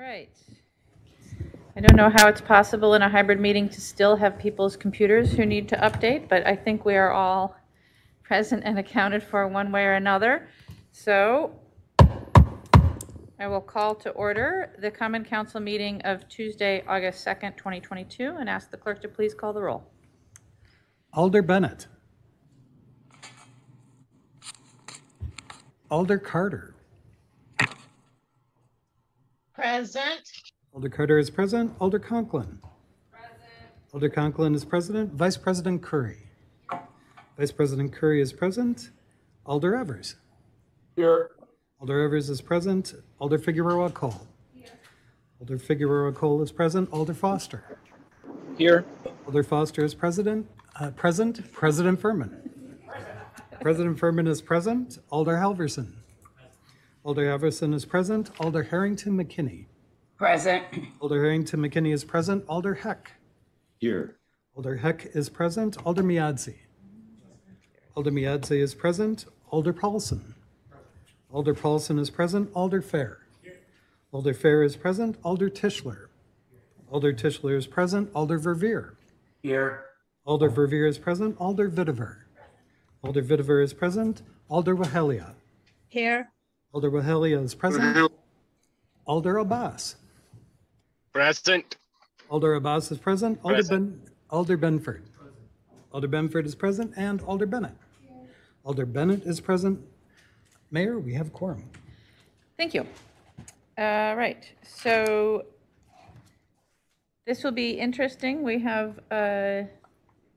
right. I don't know how it's possible in a hybrid meeting to still have people's computers who need to update, but I think we are all present and accounted for one way or another. So I will call to order the Common Council meeting of Tuesday, August 2nd, 2022, and ask the clerk to please call the roll. Alder Bennett. Alder Carter. Present. Alder Carter is present. Alder Conklin. Alder Conklin is president. Vice President Currie. Vice President Currie is present. Alder Evers. Here. Alder Evers is present. Alder Figueroa Cole. Here. Alder Figueroa Cole is present. Alder Foster. Here. Alder Foster is president, uh, present. President Furman. President Furman is present. Alder Halverson. Alder Halverson is present. Alder Harrington McKinney. Present. Alder Harrington McKinney is present. Alder Heck. Here. Alder Heck is present. Alder Myadze. Alder Myadze is present. Alder Paulson. Alder Paulson is present. Alder Fair. Alder Fair is present. Alder Tishler. Alder Tishler is present. Alder Verveer. Here. Alder Verveer is present. Alder Vidaver. Alder Vidaver is present. Alder Wehelie. Here. Alder Wehelie is present. Alder Abbas. Present. Alder Abbas is present. Alder Ben, Alder Benford. Alder Benford is present and Alder Bennett. Alder Bennett is present. Mayor, we have quorum. Thank you. All right, so this will be interesting. We have a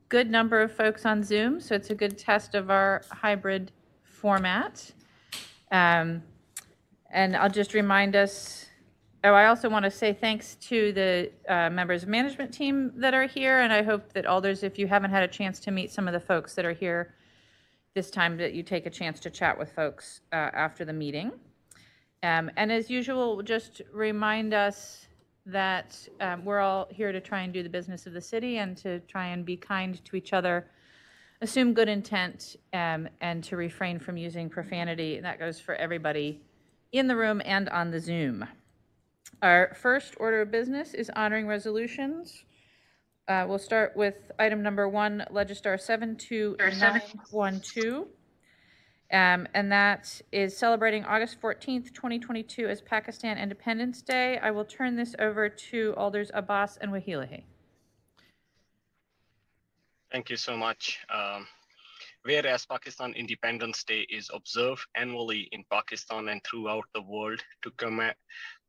good number of folks on Zoom, so it's a good test of our hybrid format. Um, And I'll just remind us, oh, I also want to say thanks to the uh, members of management team that are here, and I hope that alders, if you haven't had a chance to meet some of the folks that are here this time, that you take a chance to chat with folks uh, after the meeting. Um, And as usual, just remind us that um, we're all here to try and do the business of the city and to try and be kind to each other, assume good intent, um, and to refrain from using profanity. And that goes for everybody in the room and on the Zoom. Our first order of business is honoring resolutions. Uh, We'll start with item number one, Legistar 72912. Um, And that is celebrating August 14th, 2022 as Pakistan Independence Day. I will turn this over to Alders Abbas and Wehelie. Thank you so much. Um, whereas Pakistan Independence Day is observed annually in Pakistan and throughout the world to commem-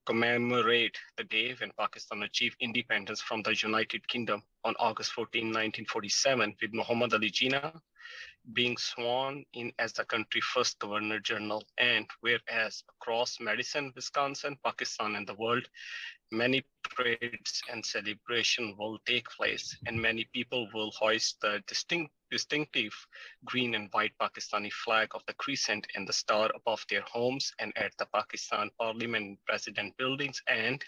commemorate the day when Pakistan achieved independence from the United Kingdom on August 14, 1947, with Muhammad Ali Jinnah being sworn in as the country's first governor general. And whereas across Madison, Wisconsin, Pakistan, and the world, many parades and celebration will take place, and many people will hoist the distinct, distinctive green and white Pakistani flag of the crescent and the star above their homes and at the Pakistan Parliament President buildings and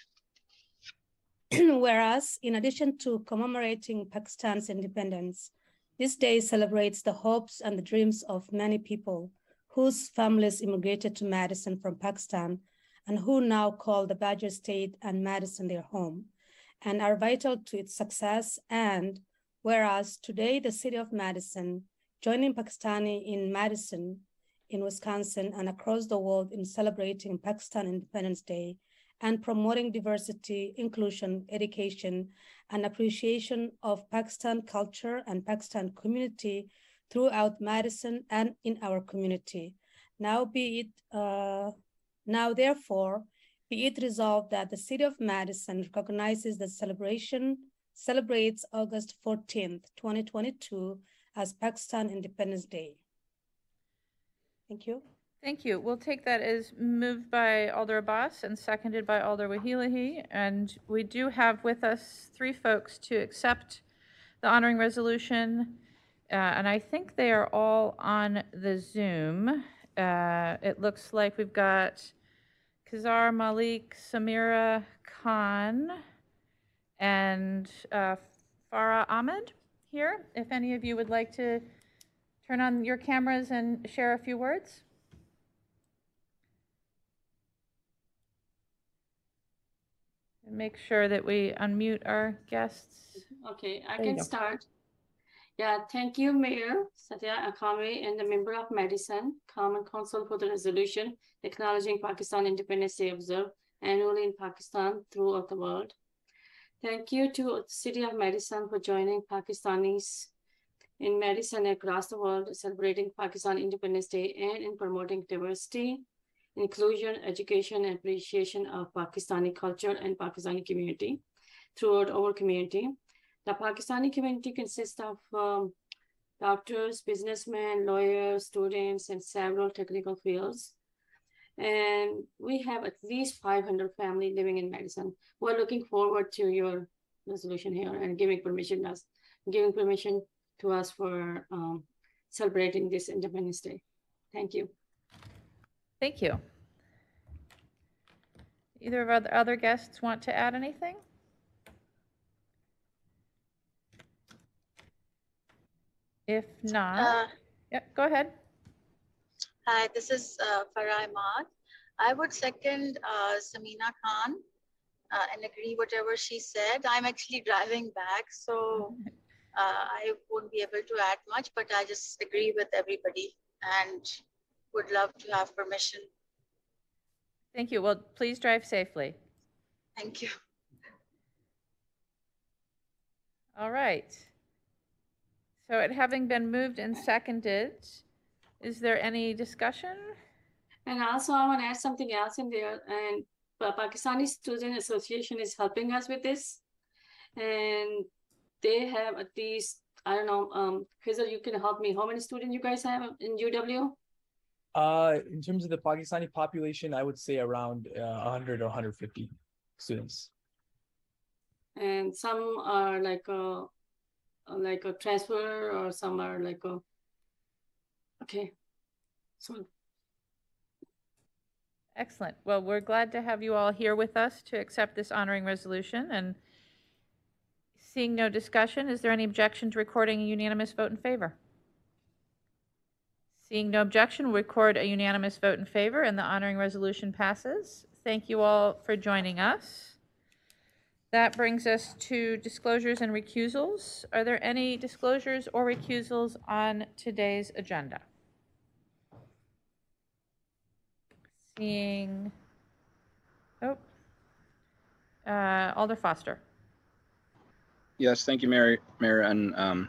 Whereas, in addition to commemorating Pakistan's independence, this day celebrates the hopes and the dreams of many people whose families immigrated to Madison from Pakistan and who now call the Badger State and Madison their home and are vital to its success. And whereas today the city of Madison, joining Pakistani in Madison, in Wisconsin, and across the world in celebrating Pakistan Independence Day and promoting diversity, inclusion, education, and appreciation of Pakistan culture and Pakistan community throughout Madison and in our community. Now be it, uh, now therefore, be it resolved that the city of Madison recognizes the celebration, celebrates August 14th, 2022 as Pakistan Independence Day. Thank you. Thank you. We'll take that as moved by Alder Abbas and seconded by Alder Wehelie. And we do have with us three folks to accept the honoring resolution. Uh, And I think they are all on the Zoom. Uh, It looks like we've got Kazar Malik, Samira Khan, and uh, Farah Ahmed here. If any of you would like to turn on your cameras and share a few words. make sure that we unmute our guests. Okay, I There can start. Yeah, thank you, Mayor Satya Akame and the member of Madison Common Council for the resolution acknowledging Pakistan Independence Day observed annually in Pakistan throughout the world. Thank you to the City of Madison for joining Pakistanis in Madison across the world celebrating Pakistan Independence Day and in promoting diversity, inclusion, education, and appreciation of Pakistani culture and Pakistani community throughout our community. The Pakistani community consists of um, doctors, businessmen, lawyers, students, and several technical fields. And we have at least 500 family living in Madison. We're looking forward to your resolution here and giving permission us, giving permission to us for um, celebrating this Independence Day. Thank you. Thank you. Either of our other- other guests want to add anything? If not, Uh, yep, go ahead. Hi, this is uh, Farah Ahmad. I would second uh, Samina Khan uh, and agree whatever she said. I'm actually driving back, so uh, I won't be able to add much, but I just agree with everybody and would love to have permission. Thank you. Well, please drive safely. Thank you. All right. So it having been moved and seconded, is there any discussion? And also, I want to add something else in there. And Pa- Pakistani Student Association is helping us with this. And they have at least, I don't know, um, Khizr, you can help me. How many students you guys have in UW? Uh, in terms of the Pakistani population, I would say around uh, 100 or 150 students. And some are like a, like a transfer or some are like a, okay. So Excellent. Well, we're glad to have you all here with us to accept this honoring resolution. And seeing no discussion, is there any objection to recording a unanimous vote in favor? Seeing no objection, we'll record a unanimous vote in favor, and the honoring resolution passes. Thank you all for joining us. That brings us to disclosures and recusals. Are there any disclosures or recusals on today's agenda? Seeing, oh, uh, Alder Foster. Yes, thank you, Mary, Mayor, and um,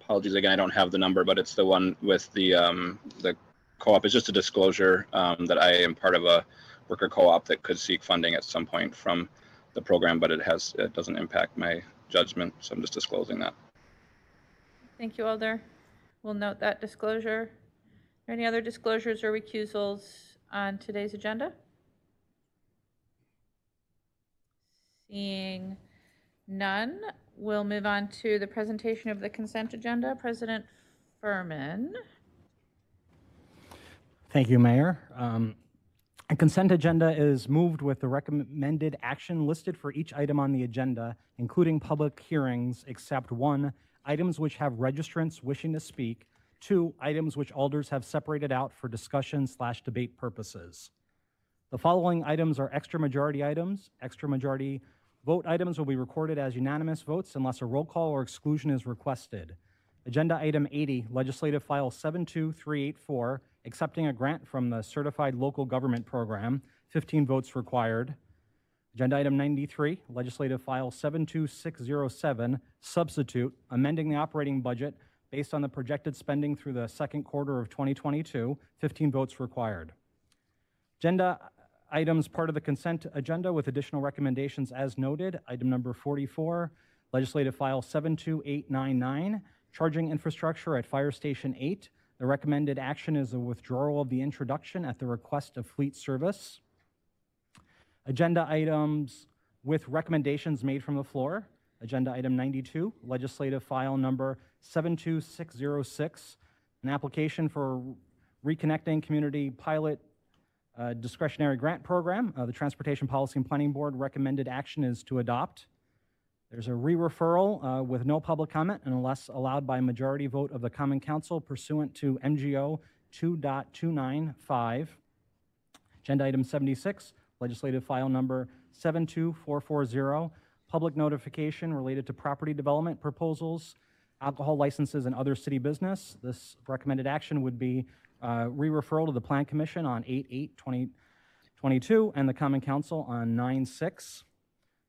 apologies again, I don't have the number, but it's the one with the, um, the co-op. It's just a disclosure um, that I am part of a worker co-op that could seek funding at some point from the program, but it has, it doesn't impact my judgment, so I'm just disclosing that. Thank you, Alder. We'll note that disclosure. Any other disclosures or recusals on today's agenda? Seeing none, we'll move on to the presentation of the consent agenda. President Furman. Thank you, Mayor. Um, A consent agenda is moved with the recommended action listed for each item on the agenda, including public hearings, except one, items which have registrants wishing to speak, two, items which alders have separated out for discussion slash debate purposes. The following items are extra majority items. Extra majority vote items will be recorded as unanimous votes unless a roll call or exclusion is requested. Agenda item 80, legislative file 72384, accepting a grant from the Certified Local Government Program, 15 votes required. Agenda item 93, legislative file 72607, substitute, amending the operating budget based on the projected spending through the second quarter of 2022, 15 votes required. Agenda items part of the consent agenda with additional recommendations as noted. Item number 44, legislative file 72899, charging infrastructure at Fire Station 8. The recommended action is a withdrawal of the introduction at the request of Fleet Service. Agenda items with recommendations made from the floor. Agenda item 92, legislative file number 72606, an application for reconnecting community pilot uh, discretionary grant program. Uh, The Transportation Policy and Planning Board recommended action is to adopt. There's a re-referral uh, with no public comment unless allowed by majority vote of the Common Council pursuant to MGO 2.295. Agenda item 76, legislative file number 72440, public notification related to property development proposals, alcohol licenses, and other city business. This recommended action would be uh, re-referral to the Plan Commission on 8/8/2022 and the Common Council on 9/6.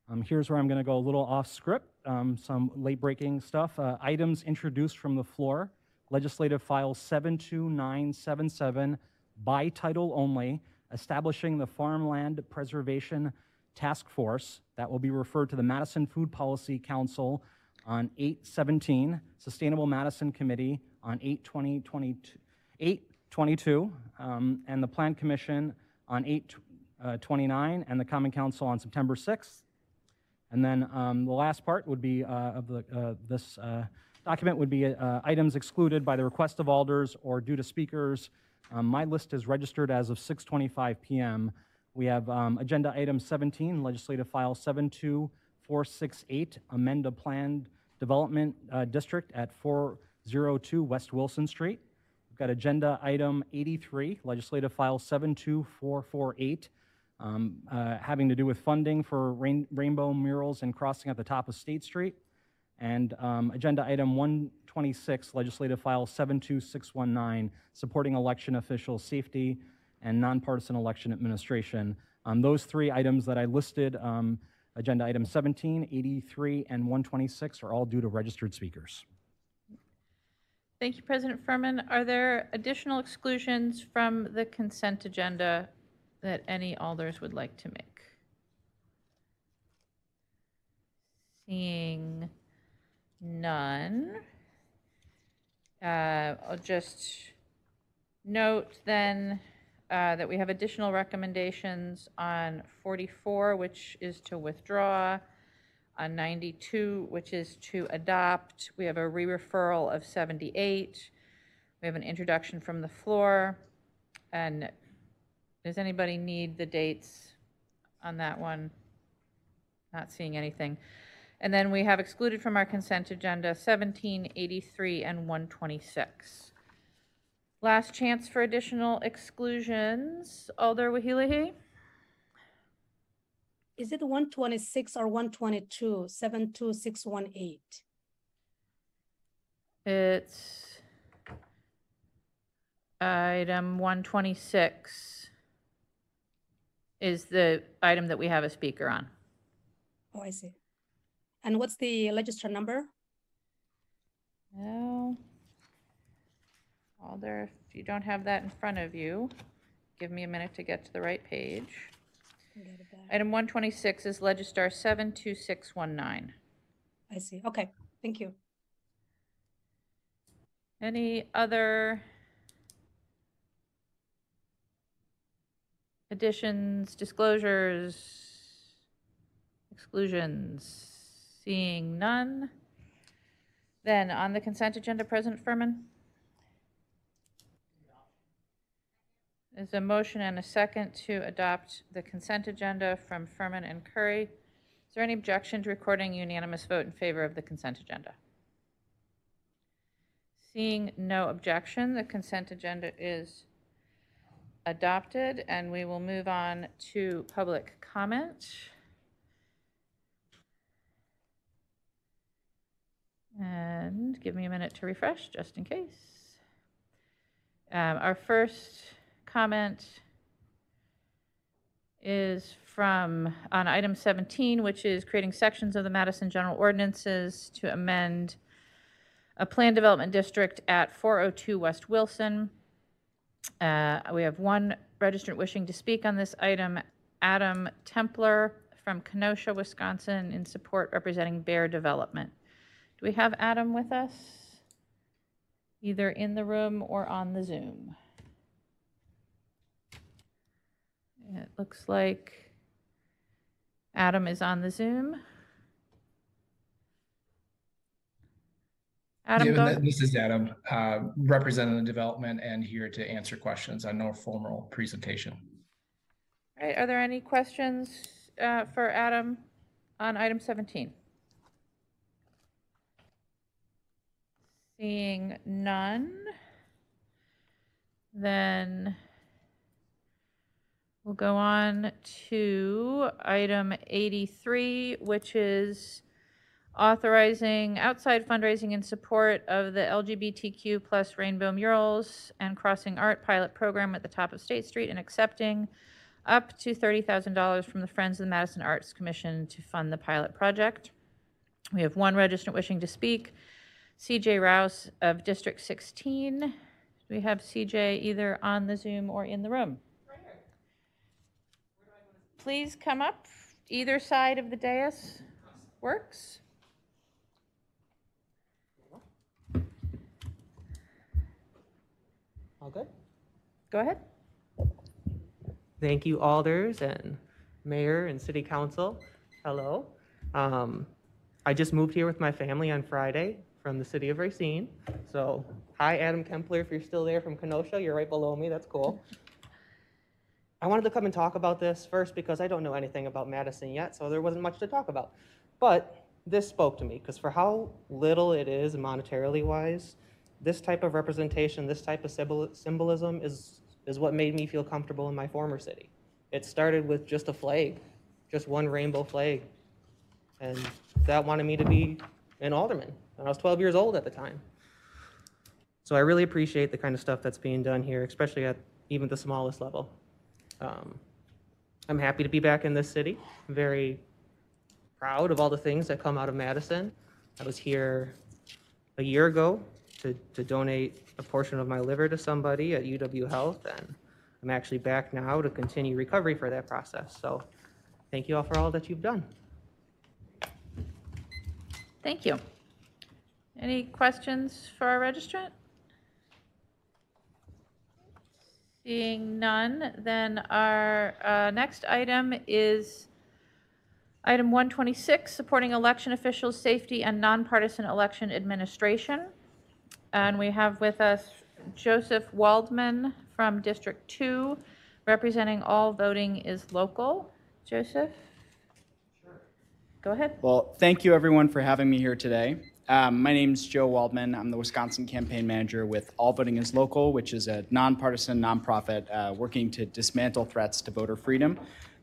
Um, Here's where I'm going to go a little off script, um, some late-breaking stuff. Uh, Items introduced from the floor, legislative file 72977, by title only, establishing the Farmland Preservation Task Force that will be referred to the Madison Food Policy Council on 817, Sustainable Madison Committee on 8/20/22, 8/22, um, and the Plan Commission on 8/29, and the Common Council on September 6th. And then um, the last part would be, uh, of the, uh, this uh, document would be uh, items excluded by the request of alders or due to speakers. Um, My list is registered as of 6:25 PM. We have um, Agenda Item 17, Legislative File 72468, amend a planned development uh, district at 402 West Wilson Street. We've got Agenda Item 83, Legislative File 72448, um, uh, having to do with funding for rain- rainbow murals and crossing at the top of State Street. And um, Agenda Item 126, Legislative File 72619, supporting election official safety and nonpartisan election administration. Um, Those three items that I listed, um, Agenda Item 17, 83, and 126, are all due to registered speakers. Thank you, President Furman. Are there additional exclusions from the consent agenda that any alders would like to make? Seeing none. Uh, I'll just note then uh, that we have additional recommendations on 44, which is to withdraw, on 92, which is to adopt. We have a re-referral of 78. We have an introduction from the floor. And does anybody need the dates on that one? Not seeing anything. And then we have excluded from our consent agenda 17, 83, and 126. Last chance for additional exclusions. Alder Wehelie? Is it one twenty-six or one twenty-two, seven two six one eight? It's item 126 is the item that we have a speaker on. Oh, I see. And what's the register number? Well, Alder, if you don't have that in front of you, give me a minute to get to the right page. Get it back. Item 126 is Legistar 72619. I see. Okay, thank you. Any other additions, disclosures, exclusions? Seeing none. Then on the consent agenda, President Furman? There's a motion and a second to adopt the consent agenda from Furman and Currie. Is there any objection to recording unanimous vote in favor of the consent agenda? Seeing no objection, the consent agenda is adopted, and we will move on to public comment. And give me a minute to refresh, just in case. Um, Our first comment is from, on item 17, which is creating sections of the Madison General Ordinances to amend a plan development district at 402 West Wilson. Uh, We have one registrant wishing to speak on this item, Adam Templer from Kenosha, Wisconsin, in support representing Bear Development. Do we have Adam with us? Either in the room or on the Zoom? It looks like Adam is on the Zoom. Adam, that this is Adam, uh, representing the development and here to answer questions on no formal presentation. All right, are there any questions uh, for Adam on item 17? Seeing none, then We'll go on to item 83, which is authorizing outside fundraising in support of the LGBTQ plus rainbow murals and crossing art pilot program at the top of State Street and accepting up to $30,000 from the Friends of the Madison Arts Commission to fund the pilot project. We have one registrant wishing to speak, CJ Rouse of District 16. Do we have CJ either on the Zoom or in the room? Please come up, either side of the dais works. All good? Go ahead. Thank you, alders and mayor and city council. Hello. Um, I just moved here with my family on Friday from the city of Racine. So, hi, Adam Kempler, if you're still there from Kenosha, you're right below me. That's cool. I wanted to come and talk about this first because I don't know anything about Madison yet, so there wasn't much to talk about. But this spoke to me because for how little it is monetarily wise, this type of representation, this type of symbol- symbolism is, is what made me feel comfortable in my former city. It started with just a flag, just one rainbow flag. And that wanted me to be an alderman. And I was 12 years old at the time. So I really appreciate the kind of stuff that's being done here, especially at even the smallest level. Um, I'm happy to be back in this city. I'm very proud of all the things that come out of Madison. I was here a year ago to, to donate a portion of my liver to somebody at UW Health, and I'm actually back now to continue recovery for that process. So thank you all for all that you've done. Thank you. Any questions for our registrant? Seeing none, then our uh, next item is item 126, supporting election officials' safety and nonpartisan election administration. And we have with us Joseph Waldman from District 2, representing all voting is local. Joseph? Go ahead. Well, thank you everyone for having me here today. Um, my name is Joe Waldman. I'm the Wisconsin campaign manager with All Voting is Local, which is a nonpartisan nonprofit uh, working to dismantle threats to voter freedom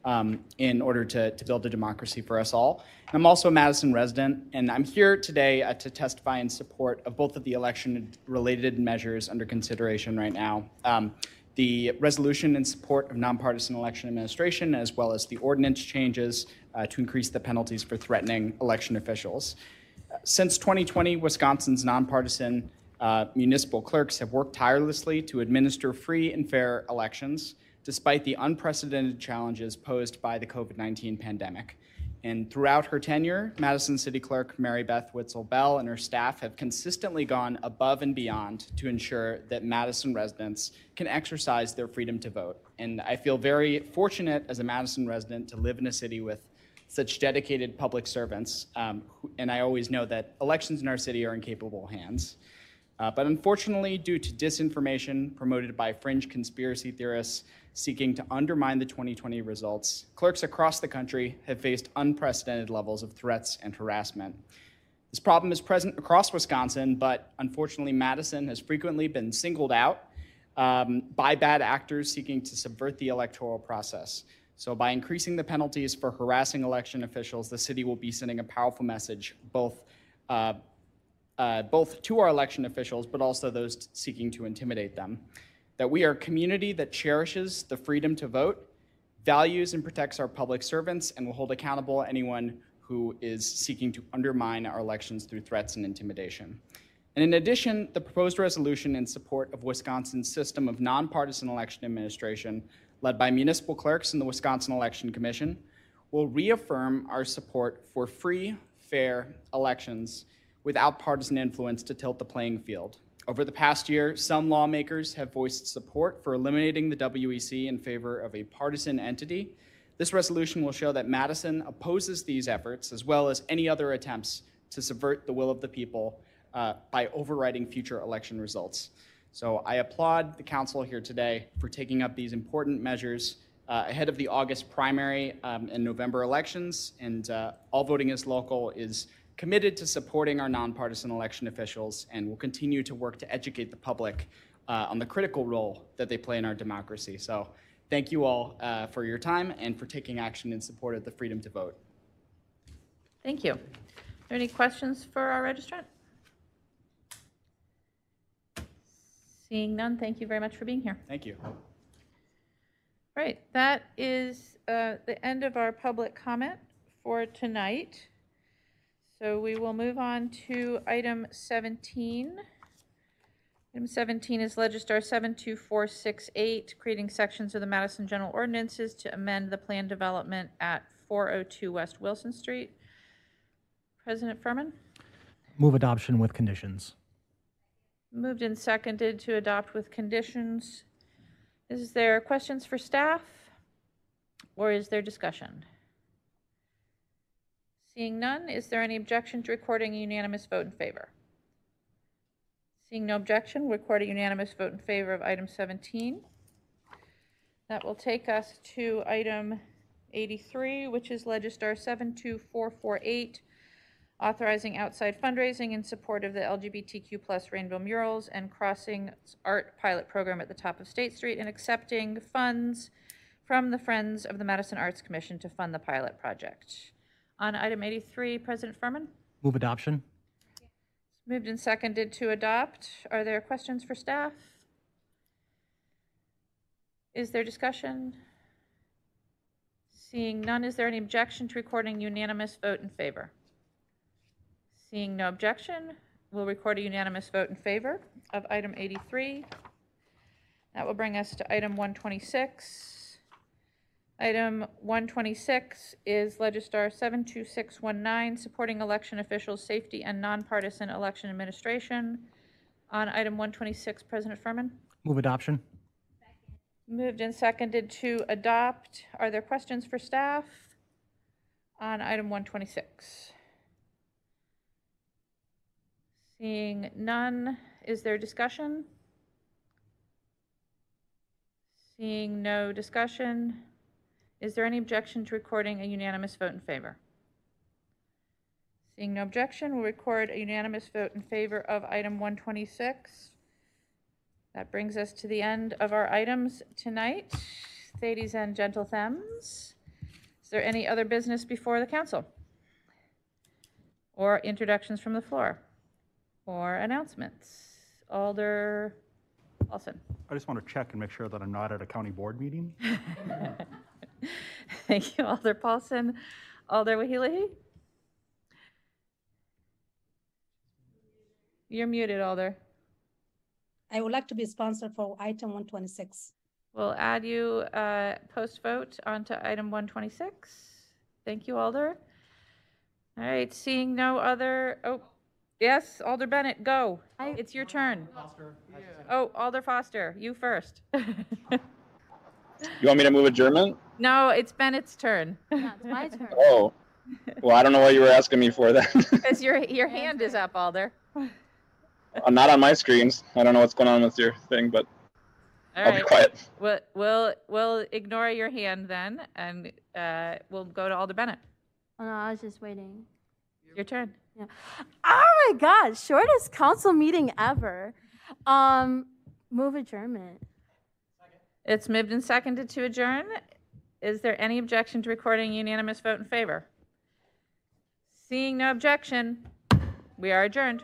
um, in order to, to build a democracy for us all. And I'm also a Madison resident, and I'm here today uh, to testify in support of both of the election related measures under consideration right now. Um, the resolution in support of nonpartisan election administration, as well as the ordinance changes uh, to increase the penalties for threatening election officials. Since 2020, Wisconsin's nonpartisan uh, municipal clerks have worked tirelessly to administer free and fair elections, despite the unprecedented challenges posed by the COVID 19 pandemic. And throughout her tenure, Madison City Clerk Maribeth Witzel-Behl and her staff have consistently gone above and beyond to ensure that Madison residents can exercise their freedom to vote. And I feel very fortunate as a Madison resident to live in a city with such dedicated public servants. Um, and I always know that elections in our city are in capable hands. Uh, but unfortunately, due to disinformation promoted by fringe conspiracy theorists seeking to undermine the 2020 results, clerks across the country have faced unprecedented levels of threats and harassment. This problem is present across Wisconsin, but unfortunately, Madison has frequently been singled out um, by bad actors seeking to subvert the electoral process. So, by increasing the penalties for harassing election officials, the city will be sending a powerful message, both uh, uh, both to our election officials, but also those seeking to intimidate them. That we are a community that cherishes the freedom to vote, values and protects our public servants, and will hold accountable anyone who is seeking to undermine our elections through threats and intimidation. And in addition, the proposed resolution in support of Wisconsin's system of nonpartisan election administration, led by municipal clerks and the Wisconsin Election Commission, will reaffirm our support for free, fair elections without partisan influence to tilt the playing field. Over the past year, some lawmakers have voiced support for eliminating the WEC in favor of a partisan entity. This resolution will show that Madison opposes these efforts, as well as any other attempts to subvert the will of the people uh, by overriding future election results. So I applaud the council here today for taking up these important measures uh, ahead of the August primary um, and November elections. And uh, All Voting is Local is committed to supporting our nonpartisan election officials and will continue to work to educate the public uh, on the critical role that they play in our democracy. So thank you all uh, for your time and for taking action in support of the freedom to vote. Thank you. Are there any questions for our registrant? Seeing none, thank you very much for being here. Thank you. Right, that is uh, the end of our public comment for tonight. So we will move on to item 17. Item 17 is Legistar 72468, creating sections of the Madison General Ordinances to amend the plan development at 402 West Wilson Street. President Furman? Move adoption with conditions. Moved and seconded to adopt with conditions. Is there questions for staff? Or is there discussion? Seeing none, is there any objection to recording a unanimous vote in favor? Seeing no objection, record a unanimous vote in favor of item 17. That will take us to item 83, which is Legistar 72448, authorizing outside fundraising in support of the LGBTQ plus rainbow murals and crossing art pilot program at the top of State Street and accepting funds from the Friends of the Madison Arts Commission to fund the pilot project. On item 83, President Furman? Move adoption. Moved and seconded to adopt. Are there questions for staff? Is there discussion? Seeing none, is there any objection to recording unanimous vote in favor? Seeing no objection, we'll record a unanimous vote in favor of item 83. That will bring us to item 126. Item 126 is Legistar 72619, supporting election officials' safety and nonpartisan election administration. On item 126, President Furman? Move adoption. Moved and seconded to adopt. Are there questions for staff on item 126? Seeing none, is there discussion? Seeing no discussion, is there any objection to recording a unanimous vote in favor? Seeing no objection, we'll record a unanimous vote in favor of item 126. That brings us to the end of our items tonight. Ladies and gentle gentlethems, is there any other business before the council? Or introductions from the floor? Or announcements? Alder Paulson? I just want to check and make sure that I'm not at a county board meeting. Thank you, Alder Paulson. Alder Wehelie? You're muted, Alder. I would like to be sponsored for item 126. We'll add you uh, post-vote onto item 126. Thank you, Alder. All right, seeing no other, oh, yes, Alder Bennett, go. It's your turn. Oh, Alder Foster, you first. You want me to move adjournment? No, it's Bennett's turn. Yeah, it's my turn. Oh, well, I don't know what you were asking me for then. Because your, your hand is up, Alder. I'm not on my screens. I don't know what's going on with your thing, but All I'll be quiet. We'll, we'll, we'll ignore your hand then, and uh, we'll go to Alder Bennett. Oh no, I was just waiting. Your turn. Yeah. Oh my god, shortest council meeting ever. Um, move adjournment. It's moved and seconded to adjourn. Is there any objection to recording unanimous vote in favor? Seeing no objection, we are adjourned.